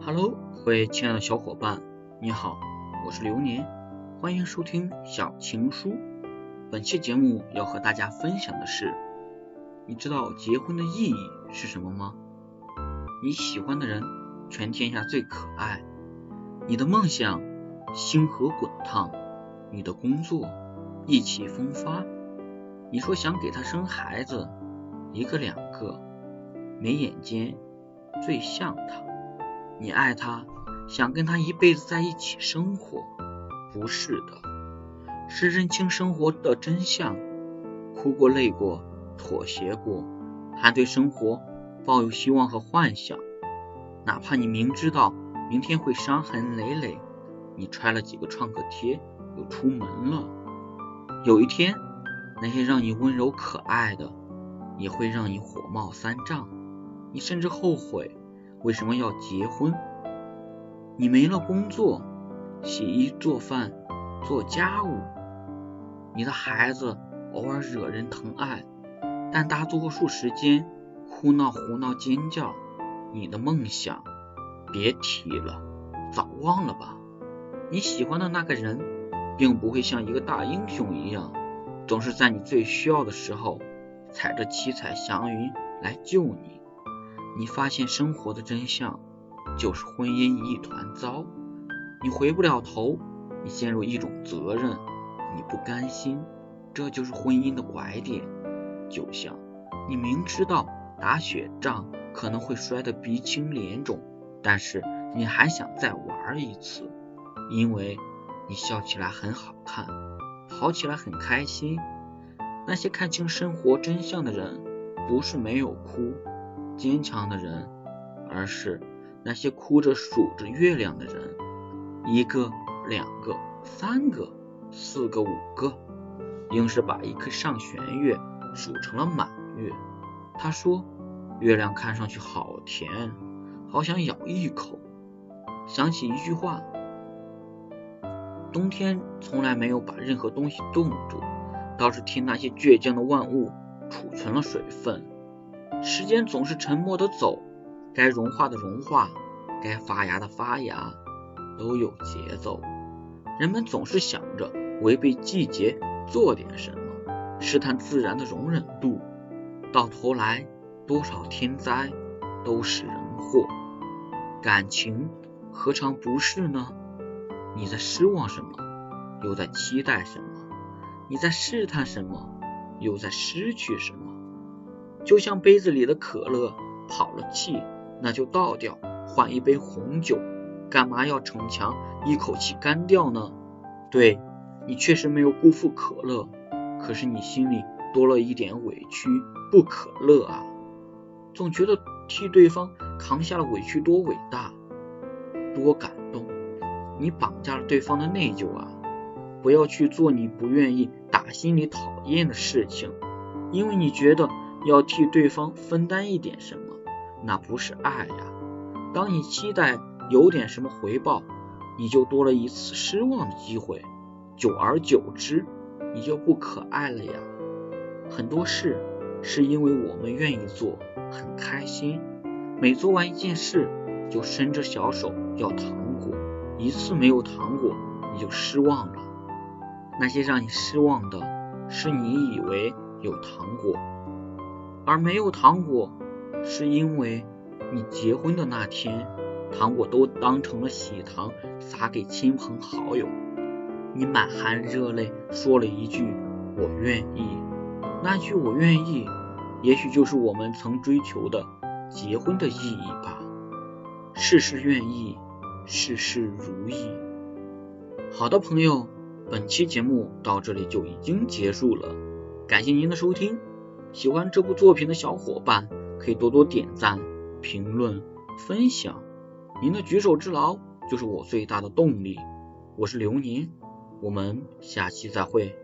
Hello，各位亲爱的小伙伴，你好，我是流年，欢迎收听小情书。本期节目要和大家分享的是，你知道结婚的意义是什么吗？你喜欢的人全天下最可爱，你的梦想星河滚烫，你的工作意气风发。你说想给他生孩子，一个两个，眉眼间最像他。你爱他，想跟他一辈子在一起生活，不是的，是认清生活的真相，哭过累过，妥协过，还对生活抱有希望和幻想。哪怕你明知道明天会伤痕累累，你揣了几个创可贴又出门了。有一天，那些让你温柔可爱的，也会让你火冒三丈，你甚至后悔。为什么要结婚？你没了工作，洗衣做饭做家务，你的孩子偶尔惹人疼爱，但大多数时间哭闹胡闹尖叫。你的梦想别提了，早忘了吧。你喜欢的那个人，并不会像一个大英雄一样，总是在你最需要的时候，踩着七彩祥云来救你。你发现生活的真相就是婚姻一团糟，你回不了头，你陷入一种责任，你不甘心，这就是婚姻的拐点。就像你明知道打雪仗可能会摔得鼻青脸肿，但是你还想再玩一次，因为你笑起来很好看，跑起来很开心。那些看清生活真相的人，不是没有哭。坚强的人，而是那些哭着数着月亮的人，一个、两个、三个、四个、五个，硬是把一颗上弦月数成了满月。他说：“月亮看上去好甜，好想咬一口。”想起一句话：“冬天从来没有把任何东西冻住，倒是替那些倔强的万物储存了水分。”时间总是沉默的走，该融化的融化，该发芽的发芽，都有节奏。人们总是想着违背季节做点什么，试探自然的容忍度，到头来多少天灾都是人祸。感情何尝不是呢？你在失望什么，又在期待什么？你在试探什么，又在失去什么？就像杯子里的可乐跑了气，那就倒掉，换一杯红酒。干嘛要逞强，一口气干掉呢？对你确实没有辜负可乐，可是你心里多了一点委屈，不可乐啊！总觉得替对方扛下了委屈多伟大，多感动。你绑架了对方的内疚啊！不要去做你不愿意、打心里讨厌的事情，因为你觉得。要替对方分担一点什么，那不是爱呀。当你期待有点什么回报，你就多了一次失望的机会，久而久之，你就不可爱了呀。很多事是因为我们愿意做，很开心，每做完一件事就伸着小手要糖果，一次没有糖果你就失望了。那些让你失望的，是你以为有糖果。而没有糖果，是因为你结婚的那天，糖果都当成了喜糖撒给亲朋好友。你满含热泪说了一句“我愿意”，那句“我愿意”，也许就是我们曾追求的结婚的意义吧。事事愿意，事事如意。好的，朋友，本期节目到这里就已经结束了，感谢您的收听。喜欢这部作品的小伙伴，可以多多点赞、评论、分享。您的举手之劳就是我最大的动力。我是刘宁，我们下期再会。